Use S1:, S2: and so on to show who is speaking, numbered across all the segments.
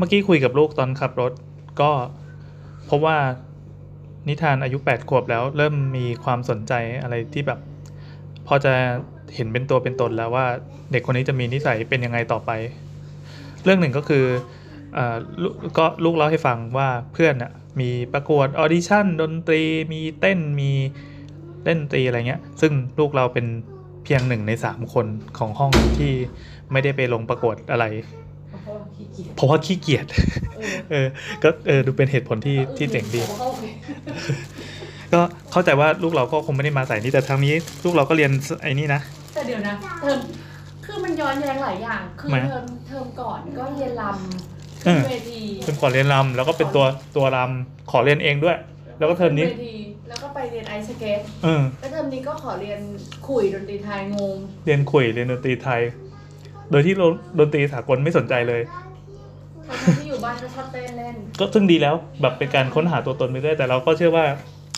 S1: เมื่อกี้คุยกับลูกตอนขับรถ ก็พบว่านิทานอายุแปดขวบแล้ว เริ่มมีความสนใจอะไรที่แบบ พอจะเห็นเป็นตัวเป็นตนแล้วว่า เด็กคนนี้จะมีนิสัยเป็นยังไงต่อไป เรื่องหนึ่งก็คืออก็ลูกเล่าให้ฟังว่าเพื่อนน่ะมีประกวดออดิชั่น ดนตรีมีเต้นมีเล่นดนตรีอะไรเงี้ย ซึ่งลูกเราเป็นเพียงหนึ่งในสามคนของห้องที่ไม่ได้ไปลงประกวดอะไร
S2: ขี้เกียจ
S1: เพราะว่าขี้เกียจ
S2: เออ
S1: เออก็เออดูเป็นเหตุผลที่ที่เจ๋งดี
S2: เขาโอเค
S1: ก็เข้าใจว่าลูกเราก็คงไม่ได้มาสายนี้แต่ทางนี้ ลูกเราก็เรียนไอ้นี่นะ
S2: แต่เดี๋ยวนะเทอมคือมันย้อนแย้งหลายอย่าง คือ
S1: ไหม
S2: เทอมเทอมก่อนก็เรียนล
S1: เออำ
S2: เวที
S1: เป็นขอเรียนรำแล้วก็เป็นตัวตัวรำขอเรียนเองด้วย แล้วก็เทอมนี้
S2: เวทีแล้วก็ไปเรียนไอซ์สเก็ต
S1: เออ
S2: แล้วเทอมนี้ก็ขอเรียนขลุ่ยดนตรีไทยงง
S1: เรียนขลุ่ยเรียนดนตรีไทย โดยที่ดนตรีสากลไม่สนใจเลย
S2: ทั้งๆที่อยู่บ้านก็ชอบเต้นเล่น
S1: ก็ซึ่งดีแล้วแบบเป็นการค้นหาตัวตนไปเรื่อยแต่เราก็เชื่อว่า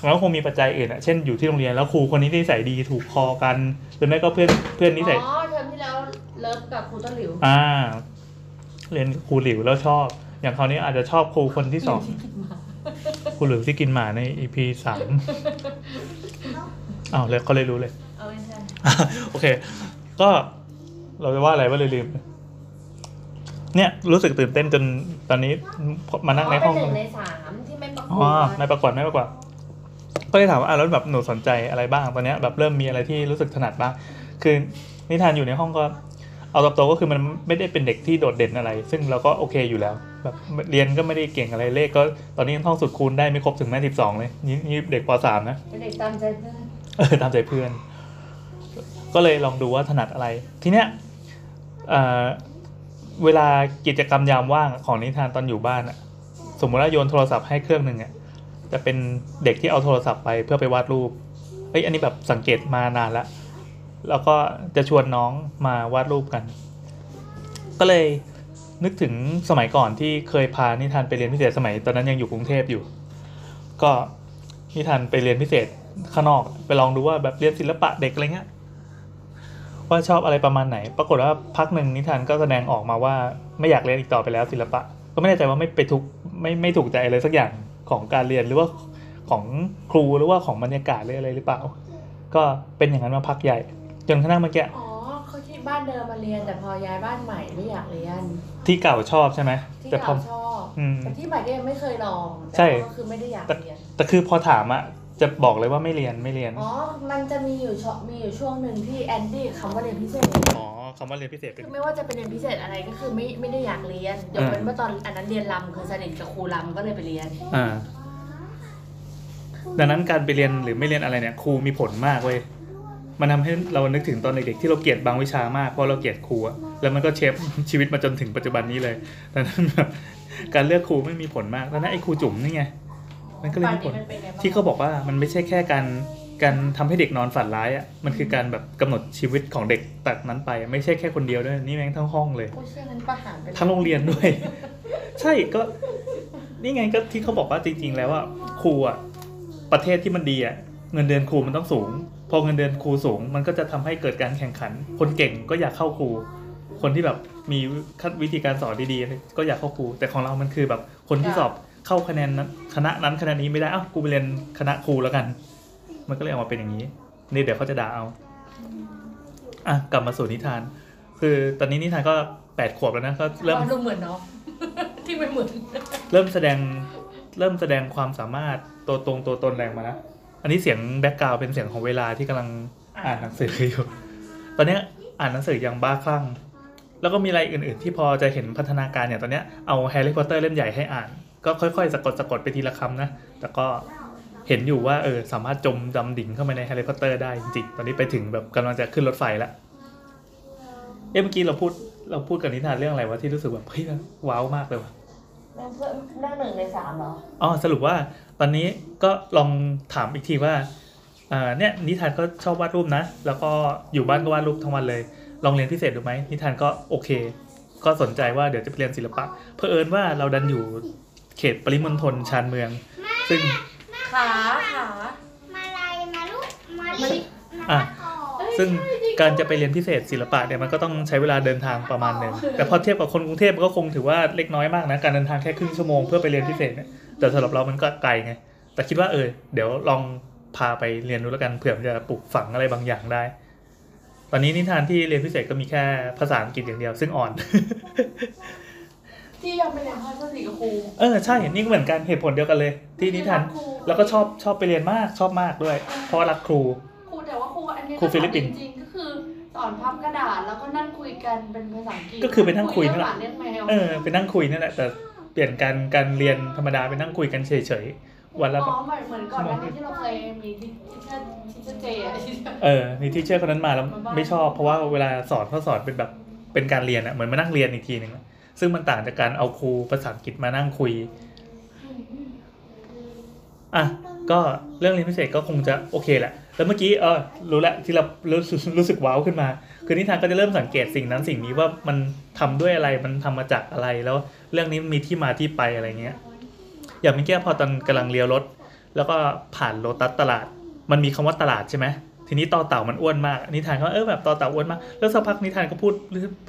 S1: เราคงมีปัจจัยอื่นอะเช่นอยู่ที่โรงเรียนแล้วครูคนนี้นิสัยดีถูกคอกันหรือไม่ก็เพื่อนเพื่อนนิสัย
S2: อ๋อเทอมที่แล้ว love กับครูต้นหลิว
S1: อ่า เรียนครูหลิวแล้วชอบ อย่างคราวนี้อาจจะชอบครูคนที่สองครูหลิวที่กินหมาใน EP สามอ้าวเลยเขาเลยรู้เลย
S2: เอาไม่ใช่
S1: โอเค ก็เราจะว่าอะไรว่าเลยลืม เนี่ยรู้สึกตื่นเต้นจนตอนนี้มานั่งในห้อง
S2: เป็นหนึ่งในสามที่ไม่ประก
S1: อ๋
S2: ว
S1: อ
S2: ด
S1: ไม่ประกวดไม่ประกวดก็เลยถามว่าอะแล้วแบบหนูสนใจอะไรบ้างตอนเนี้ยแบบเริ่มมีอะไรที่รู้สึกถนัดบ้างคือนิทานอยู่ในห้องก็เอาตรงๆก็คือมันไม่ได้เป็นเด็กที่โดดเด่นอะไร ซึ่งเราก็โอเคอยู่แล้ว แบบเรียนก็ไม่ได้เก่งอะไรเลขก็ตอนนี้ยังท่องสุดคูณได้ไม่ครบถึงแม่สิบสองเลยนี่นี่เด็กปสามนะ
S2: เป็นเด็กตามใจเพื่อน
S1: เออตามใจเพื่อน ก็เลยลองดูว่าถนัดอะไร ทีเนี้ย เวลากิจกรรมยามว่างของนิทานตอนอยู่บ้านอะสมมติว่าโยนโทรศัพท์ให้เครื่องหนึ่งอะจะเป็นเด็กที่เอาโทรศัพท์ไปเพื่อไปวาดรูปเฮ้ยอันนี้แบบสังเกตมานานแล้ว แล้วก็จะชวนน้องมาวาดรูปกัน ก็เลยนึกถึงสมัยก่อนที่เคยพานิทานไปเรียนพิเศษสมัย ตอนนั้นยังอยู่กรุงเทพอยู่ ก็นิทานไปเรียนพิเศษข้างนอก ไปลองดูว่าแบบเรียนศิลปะเด็กอะไรเงี้ย ว่าชอบอะไรประมาณไหน ปรากฏว่าพักหนึ่งนิทานก็แสดงออกมาว่าไม่อยากเรียนอีกต่อไปแล้วศิลปะ ก็ไม่แน่ใจว่าไม่ไปทุกไม่ไม่ถูกใจอะไรสักอย่างของการเรียนหรือว่าของครูหรือว่าของบรรยากาศหรืออะไรหรือเปล่า ก็เป็นอย่างนั้นมาพักใหญ่ จนกระทั่งเมื่อกี้
S2: อ๋อเขาที่บ้านเดิมมาเรียนแต่พอย้ายบ้านใหม่ไม่อยากเรียน
S1: ที่เก่าชอบใช่ไหม
S2: ที่
S1: แต่พอ
S2: เก่าชอบ
S1: อืม
S2: แต่ที่ใหม่ก็ยังไม่เคยลอง
S1: ใช่
S2: แต่ก็คือไม่ได้อยากเรียน
S1: แต่คือพอถามอะ จะบอกเลยว่าไม่เรียนไม่เรียน
S2: อ๋อ มันจะมีอยู่ช่วงมีอยู่ช่วงหนึ่งที่แอนดี้คำว่าเรียนพิเศษ
S1: อ๋อคำว่าเรียนพิเศษเป็น
S2: คือไม่ว่าจะเป็นเรียนพิเศษอะไรก็คือไม่ไม่ได้อยากเรียนยกเว้นว่าตอนอันนั้นเรียนรำคือสนิทกับครูรำก็เลยไปเรียน
S1: อ่า ดังนั้นการไปเรียนหรือไม่เรียนอะไรเนี่ยครูมีผลมากเว้ย มันทำให้เรานึกถึงตอนเด็กๆที่เราเกลียดบางวิชามากเพราะเราเกลียดครูอะแล้วมันก็เชฟชีวิตมาจนถึงปัจจุบันนี้เลยดังนั้นแบบการเลือกครูไม่มีผลมากดังนั้นไอ้ครูจุ๋มนี่ไง มันก็เลยมีผล
S2: ป่านนี้มันเป็นไงบ้าง
S1: ที่เขาบอกว่ามันไม่ใช่แค่การการทำให้เด็กนอนฝันร้ายอะมันคือการแบบกำหนดชีวิตของเด็กตัดนั้นไป ไม่ใช่แค่คนเดียวด้วยนี่แม่งทั้งห้องเลย
S2: โอ้เชื่อนั้นประหารไป
S1: ทั้งโรงเรียนด้วย ใช่ก็นี่ไงก็ที่เขาบอกว่าจริง ๆ แล้วอะครูอะประเทศที่มันดีอะเงินเดือนครูมันต้องสูง พอเงินเดือนครูสูง มันก็จะทำให้เกิดการแข่งขัน คนเก่งก็อยากเข้าครู คนที่แบบมีวิธีการสอนดีๆก็อยากเข้าครู แต่ของเรามันคือแบบคนที่สอบ เข้าคะแนนนั้นคณะนั้นคณะนี้ไม่ได้อ้าวกูไปเรียนคณะครูแล้วกัน มันก็เลยออกมาเป็นอย่างนี้ นี่เดี๋ยวเขาจะด่าเอาอะกลับมาสู่นิทาน คือตอนนี้นิทานก็แปดขวบแล้วนะก็เริ่ม
S2: ดูเหมือนเนาะที่ไม่เหมือน
S1: เริ่มแสดงเริ่มแสดงความสามารถตัวตรงตัวตนแรงมานะอันนี้เสียง background เป็นเสียงของเวลาที่กำลังอ่านหนังสืออยู่ ตอนเนี้ยอ่านหนังสืออย่างบ้าคลั่ง แล้วก็มีอะไรอื่น ๆ ที่พอจะเห็นพัฒนาการอย่างตอนเนี้ยเอาแฮร์รี่พอตเตอร์เล่มใหญ่ให้อ่าน ก็ค่อยๆสะกดสะกดไปทีละคำนะ แต่ก็เห็นอยู่ว่าเออสามารถจมดำดิ่งเข้าไปในแฮร์รี่พอตเตอร์ได้จริงๆตอนนี้ไปถึงแบบกำลังจะขึ้นรถไฟแล้วเอ๊ะเมื่อกี้เราพูดเราพูดกันนิทานเรื่องอะไรวะที่รู้สึกแบบเฮ้ยว้าวมากเลยว่ะ
S2: นั่งเพื่อนนั่งหนึ่งในสามเหรอ
S1: อ๋อสรุปว่าตอนนี้ก็ลองถามอีกทีว่าอ่าเนี่ยนิทานก็ชอบวาดรูปนะ แล้วก็อยู่บ้านก็วาดรูปทั้งวันเลย ลองเรียนพิเศษดูไหมนิทานก็โอเค ก็สนใจว่าเดี๋ยวจะไปเรียนศิลปะเผอิญว่าเราดันอยู่ เขตปริมณฑลชานเมือง ซึ่ง
S2: ขาขา
S3: มาลายมาลูกมา
S2: มา
S3: ลิ
S2: ดิ
S1: อะ
S2: เอ้ย
S1: ซึ่ง
S2: ใช่จริง
S1: การจะไปเรียนพิเศษศิลปะเนี่ยมันก็ต้องใช้เวลาเดินทางประมาณหนึ่งแต่พอเทียบกับคนกรุงเทพมันก็คงถือว่าเล็กน้อยมากนะการเดินทางแค่ครึ่งชั่วโมงเพื่อไปเรียนพิเศษเนี่ยแต่สำหรับเรามันก็ไกลไงแต่คิดว่าเออเดี๋ยวลองพาไปเรียนรู้แล้วกันเผื่อมันจะปลูกฝังอะไรบางอย่างได้ ตอนนี้นิทานที่เรียนพิเศษก็มีแค่ภาษาอังกฤษอย่างเดียวซึ่งอ่อน
S3: ที่ยอมไปเรียนภาษาสีกับครู
S1: เออใช่นี่ก็เหมือนกันเหตุผลเดียวกันเลย ที่นิทาน
S3: ครู
S1: แล้วก็ชอบชอบไปเรียนมากชอบมากด้วย เพราะว่ารักครู
S3: ครูแต่ว่าครูอันนี้
S1: ครูฟิลิปปินส์
S3: จริงๆก็คือสอนพับกระดาษแล้วก็นั่งคุยกันเป็นภาษาอังกฤษ
S1: ก็คือไปนั่งคุยนั่
S3: เรื่
S1: น
S3: อง
S1: แห
S3: มาเรื่องแมว
S1: เออไปนั่งคุยนั่นแหละแต่เปลี่ยนการการเรียนธรรมดาไปนั่งคุยกันเฉยๆวันละ
S3: อ๋อเหมือนเหมือนก่อนหน้านี้ที่เราเคยมีที่ teacher teacher เจอะ teacher เอ
S1: อมี teacher คนนั้นมาแล้วไม่ชอบเพราะว่าเวลาสอนเขาสอนเป็นแบบเป็นการเรียนอะเหมือนมานั่งเรียนอีกทีหนึ่งอะ ซึ่งมันต่างจากการเอาครูภาษาอังกฤษมานั่งคุย อะ ก็เรื่องเรียนพิเศษก็คงจะโอเคแหละ แล้วเมื่อกี้เออรู้แล้วที่เรารู้รู้สึกว้าวขึ้นมา คือนิทานก็จะเริ่มสังเกตสิ่งนั้นสิ่งนี้ว่ามันทำด้วยอะไรมันทำมาจากอะไรแล้ว เรื่องนี้มันมีที่มาที่ไปอะไรเงี้ย อย่างเมื่อกี้พอตอนกำลังเลี้ยวรถ แล้วก็ผ่านโลตัสตลาด มันมีคำว่าตลาดใช่ไหมทีนี้ต่อเต่ามันอ้วนมากนิทานก็เออแบบต่อเต่าอ้วนมาก แล้วสักพักนิทานก็พูด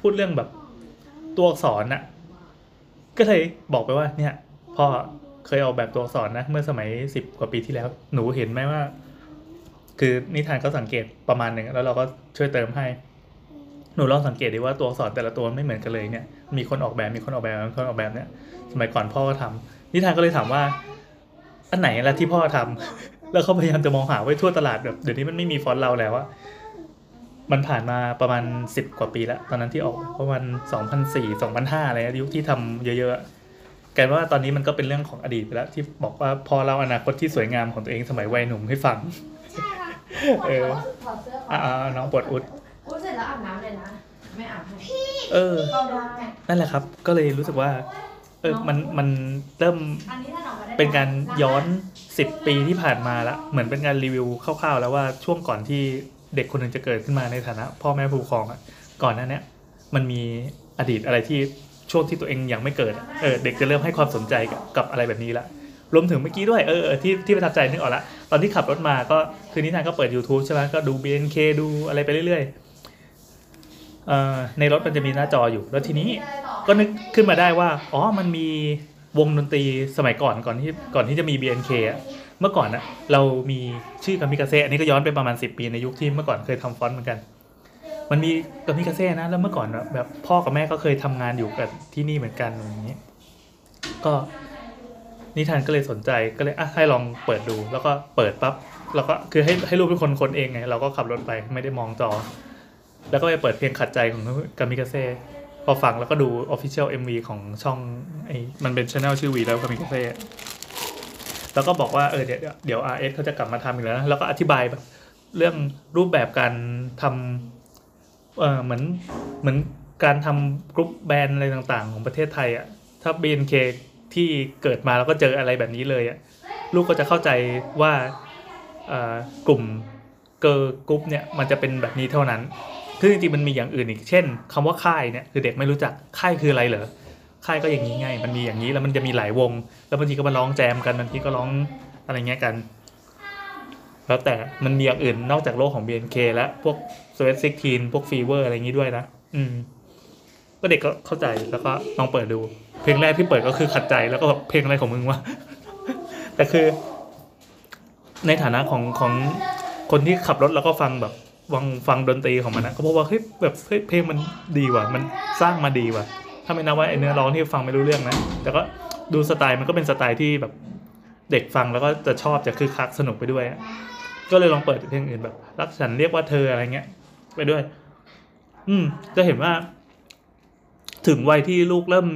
S1: พูดเรื่องแบบ ตัวอักษรน่ะ ก็เลยบอกไปว่า เนี่ยพ่อเคยออกแบบตัวอักษรนะ เมื่อสมัยสิบกว่าปีที่แล้ว หนูเห็นไหมว่า คือนิทานก็สังเกตประมาณหนึ่งแล้วเราก็ช่วยเติมให้ หนูลองสังเกตดีว่าตัวอักษรแต่ละตัวไม่เหมือนกันเลยเนี่ย มีคนออกแบบมีคนออกแบบมีคนออกแบบเนี่ย สมัยก่อนพ่อก็ทำนิทานก็เลยถามว่า อันไหนละที่พ่อทำแล้วเขาพยายามจะมองหาไว้ทั่วตลาดแบบเดี๋ยวนี้มันไม่มีฟอนต์เราแล้วอะ มันผ่านมาประมาณสิบกว่าปีแล้ว ตอนนั้นที่ออกประมาณสองพันสี่สองพันห้าอะไรยุคที่ทำเยอะๆอะกลายเป็นว่าตอนนี้มันก็เป็นเรื่องของอดีตไปแล้ว ที่บอกว่าพอเราอนาคตที่สวยงามของตัวเองสมัยวัยหนุ่มให้ฟังเออ
S2: ถอดเสื้อ
S1: อ่าน้องปวดอุด
S2: อุ้ยเสร็จแล้วอาบน้ำเลยนะไม่อาบให้
S1: เออ
S2: เข้าได้
S1: นั่นแหละครับ ก็เลยรู้สึกว่าเออมันมันเริ่ม
S2: อันนี้ถ้าหนอไม่ได้
S1: เป็นการย้อนสิบปีที่ผ่านมาละเหมือนเป็นการรีวิวคร่าวๆ แล้วว่าช่วงก่อนที่ เด็กคนหนึ่งจะเกิดขึ้นมาในฐานะ พ่อแม่ผู้ปกครองอะก่อนหน้านี้มันมีอดีตอะไรที่ช่วงที่ตัวเองยังไม่เกิดอะเออเด็กจะเริ่มให้ความสนใจกับกับอะไรแบบนี้ละรวมถึงเมื่อกี้ด้วยเออที่ที่ประทับใจนึกออกละตอนที่ขับรถมาก็คือนิทานก็เปิด YouTube ใช่ไหมก็ดู BNK ดูอะไรไปเรื่อยๆเอ่อในรถมันจะมีหน้าจออยู่ แล้วทีนี้ก็นึกขึ้นมาได้ว่า อ๋อมันมีวงดนตรีสมัยก่อนก่อนที่ก่อนที่จะมี BNK อะเมื่อก่อนอะเรามีชื่อกามิกาเซ่อันนี้ก็ย้อนไปประมาณ 10 ปีในยุคที่เมื่อก่อนเคยทำฟอนต์เหมือนกัน มันมีกามิกาเซ่นะแล้วเมื่อก่อนแบบพ่อกับแม่ก็เคยทำงานอยู่กับที่นี่เหมือนกันอย่างนี้ก็นิทานก็เลยสนใจก็เลยอะให้ลองเปิดดูแล้วก็เปิดปั๊บแล้วก็คือให้ให้ลูกเป็นคนคนเองไงเราก็ขับรถไปไม่ได้มองจอ แล้วก็ไปเปิดเพลงขัดใจของกามิกาเซ่พอฟังแล้วก็ดู Official MV ของช่องไอ้มันเป็นช anel ชื่อวีแล้วก็มีคาเฟ่ แล้วก็บอกว่าเออเดี๋ยวเดี๋ยว RS เขาจะกลับมาทำอีกแล้วนะแล้วก็อธิบายแบบเรื่องรูปแบบการทำเออเหมือนเหมือนการทำ group band อะไรต่างๆ ของประเทศไทยอะ่ะถ้า BNK ที่เกิดมาแล้วก็เจออะไรแบบนี้เลยอะ่ะลูกก็จะเข้าใจว่าอ่อกลุ่ม girl group เนี่ยมันจะเป็นแบบนี้เท่านั้น คือจริงๆมันมีอย่างอื่นอีก เช่นคำว่าค่ายเนี่ยคือเด็กไม่รู้จักค่ายคืออะไรเหรอ ค่ายก็อย่างนี้ไง มันมีอย่างนี้แล้วมันจะมีหลายวง แล้วบางทีก็มาร้องแจมกันบางทีก็ร้องอะไรเงี้ยกัน แล้วแต่มันมีอย่างอื่นนอกจากโลกของ BNK และพวก Sweet Sixteen พวก Fever อะไรอย่างนี้ด้วยนะ อืม ก็เด็กก็เข้าใจแล้วก็ลองเปิดดู เพลงแรกที่เปิดก็คือขัดใจแล้วก็แบบเพลงอะไรของมึงวะ แต่คือ ในฐานะของของคนที่ขับรถแล้วก็ฟังแบบฟังฟังดนตรีของมันนะก็เพราะว่าเฮ้ยแบบเฮ้ยเพลงมันดีว่ะ มันสร้างมาดีว่ะ ถ้าไม่นับว่าไอเนื้อร้องที่ฟังไม่รู้เรื่องนะ แต่ก็ดูสไตล์มันก็เป็นสไตล์ที่แบบเด็กฟังแล้วก็จะชอบจะคือคักสนุกไปด้วย ก็เลยลองเปิดเพลงอื่นแบบ รักฉันเรียกว่าเธออะไรเงี้ย ไปด้วย อืม จะเห็นว่า ถึงวัยที่ลูกเริ่ม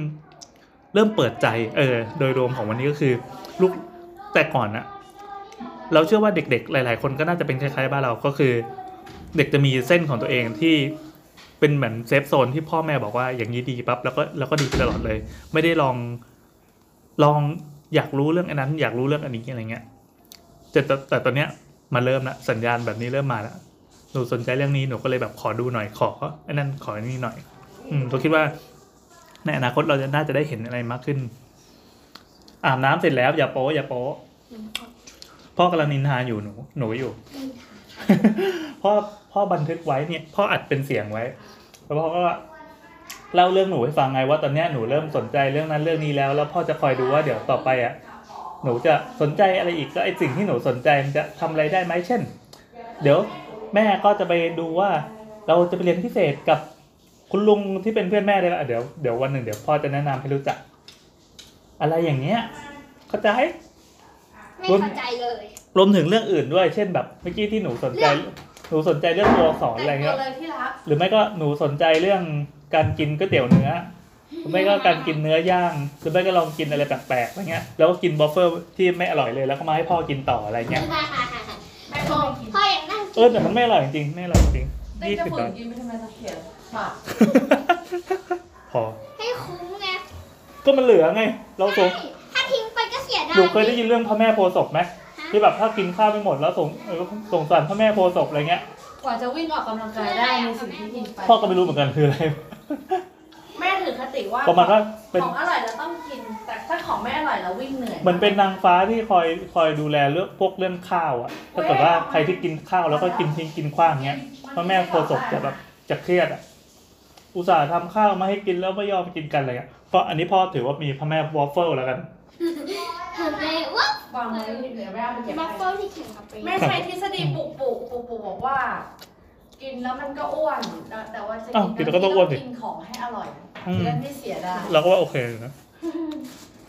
S1: เริ่มเปิดใจ เออ โดยรวมของวันนี้ก็คือ ลูกแต่ก่อนอะเราเชื่อว่าเด็กๆ หลาย ๆ คนก็น่าจะเป็นคล้ายๆบ้านเราก็คือ เด็กจะมีเส้นของตัวเองที่ เป็นเหมือนเซฟโซนที่พ่อแม่บอกว่าอย่างนี้ดีปั๊บแล้วก็แล้วก็ดีไปตลอดเลย ไม่ได้ลองลองอยากรู้เรื่องอันนั้น อยากรู้เรื่องอันนี้อะไรเงี้ยแต่แต่แต่ตอนเนี้ยมาเริ่มละสัญญาณแบบนี้เริ่มมาแล้วหนูสนใจเรื่องนี้หนูก็เลยแบบขอดูหน่อยขอไอ้นั่นขออันนี้หน่อย อืมตัวคิดว่าในอนาคตเราจะน่าจะได้เห็นอะไรมากขึ้น อาบน้ำเสร็จแล้วอย่าโป๊อย่าโป๊พ่อกำลังนินทาอยู่หนู หนูอยู่ พ่อพ่อบันทึกไว้เนี่ยพ่ออัดเป็นเสียงไว้ แล้วพ่อก็เล่าเรื่องหนูให้ฟังไงว่าตอนเนี้ยหนูเริ่มสนใจเรื่องนั้นเรื่องนี้แล้ว แล้วพ่อจะคอยดูว่าเดี๋ยวต่อไปอะหนูจะสนใจอะไรอีกก็ไอสิ่งที่หนูสนใจมันจะทำอะไรได้ไหมเช่น เดี๋ยวแม่ก็จะไปดูว่าเราจะไปเรียนพิเศษกับคุณลุงที่เป็นเพื่อนแม่ได้ละเดี๋ยวเดี๋ยววันหนึ่งเดี๋ยวพ่อจะแนะนำให้รู้จัก อะไรอย่างเงี้ยเข้าใจ
S4: ไม่เข้าใจเลย
S1: รวมถึงเรื่องอื่นด้วย เช่นแบบเมื่อกี้ที่หนูสนใจ หนูสนใจเรื่องตัวอักษรแต่งตัวอะไรเงี้
S2: ยเลยที่รัก
S1: หรือไม่ก็หนูสนใจเรื่องการกินก๋วยเตี๋ยวเนื้อหรือไม่ก็การกินเนื้อย่างหรือไม่ก็ลองกินอะไรแปลกๆอะไรเงี้ย แล้วก็กินวาฟเฟิลที่ไม่อร่อยเลยแล้วก็มาให้พ่อกินต่ออะไรเงี้ย
S2: แม่ก็ไม่กิน
S4: พ่ออยากนั่ง
S1: เออแต่มันไม่อร่อยจริงๆไม่อร่อยจริง
S2: เต้
S1: ยี่
S2: จะ
S1: สิบ
S2: ฝื
S1: บานท
S2: กินไปทำไมตะเขียนฝาก
S1: พอ
S4: ให้คุ้มไง
S1: ก็มันเหลือไง เราส
S4: ใช่
S1: ง
S4: ถ้าทิ้งไปก็เสียดาย
S1: หนูเคยได้ยินเรื่องพระแม่โพธิ์ศพไหมที่แบบถ้ากินข้าวไม่หมดแล้วสงเออสงสารพระแม่โพธิ์ศพอะไรเงี้ย
S2: กว่าจะวิ่งออกกำลังกายได้ในสิ่งที่กินไป
S1: พ่อก็ไม่รู้เหมือนกันคืออะไร
S2: แม่ถือคติว่า
S1: ประมาณว่าเป็น
S2: ของอร่อยเราต้องกิน แต่ถ้าของไม่อร่อยเราวิ่งเหนื่อย
S1: เหมือนเป็นนางฟ้าที่คอยคอยดูแลเรื่องพวกเรื่องข้าวอะ ถ้าเกิดว่าใครที่กินข้าวแล้วก็กินทิ้งกินขว้างเงี้ยพระแม่โพธิ์ศพจะแบบจะเครียดอะ อุตส่าห์ทำข้าวมาให้กินแล้วไม่ยอมกินกันอะไรเงี้ยเพราะอันนี้พ่อถือว่ามีพระแม่วาฟเฟิลแล้วกัน
S4: ทำไมวะ
S2: วางไว้เดี๋ยวแม่เอาไปเก็บ
S4: วา
S2: ฟ
S4: เฟิลให้ที่แข่งกับไป
S2: แม่ใช้ทฤษฎีปลูกปลูกปลูกปลูกบอกว่า กินแล้วมันก็อ้วนแต่แต่ว่าจะ
S1: อ้าวกินแล้วก็ต้องอ้วนสิ
S2: กินของให้อร่อย
S1: อืม
S2: จะได้ไม่เสียดาย
S1: เราก็ว่าโอเคนะ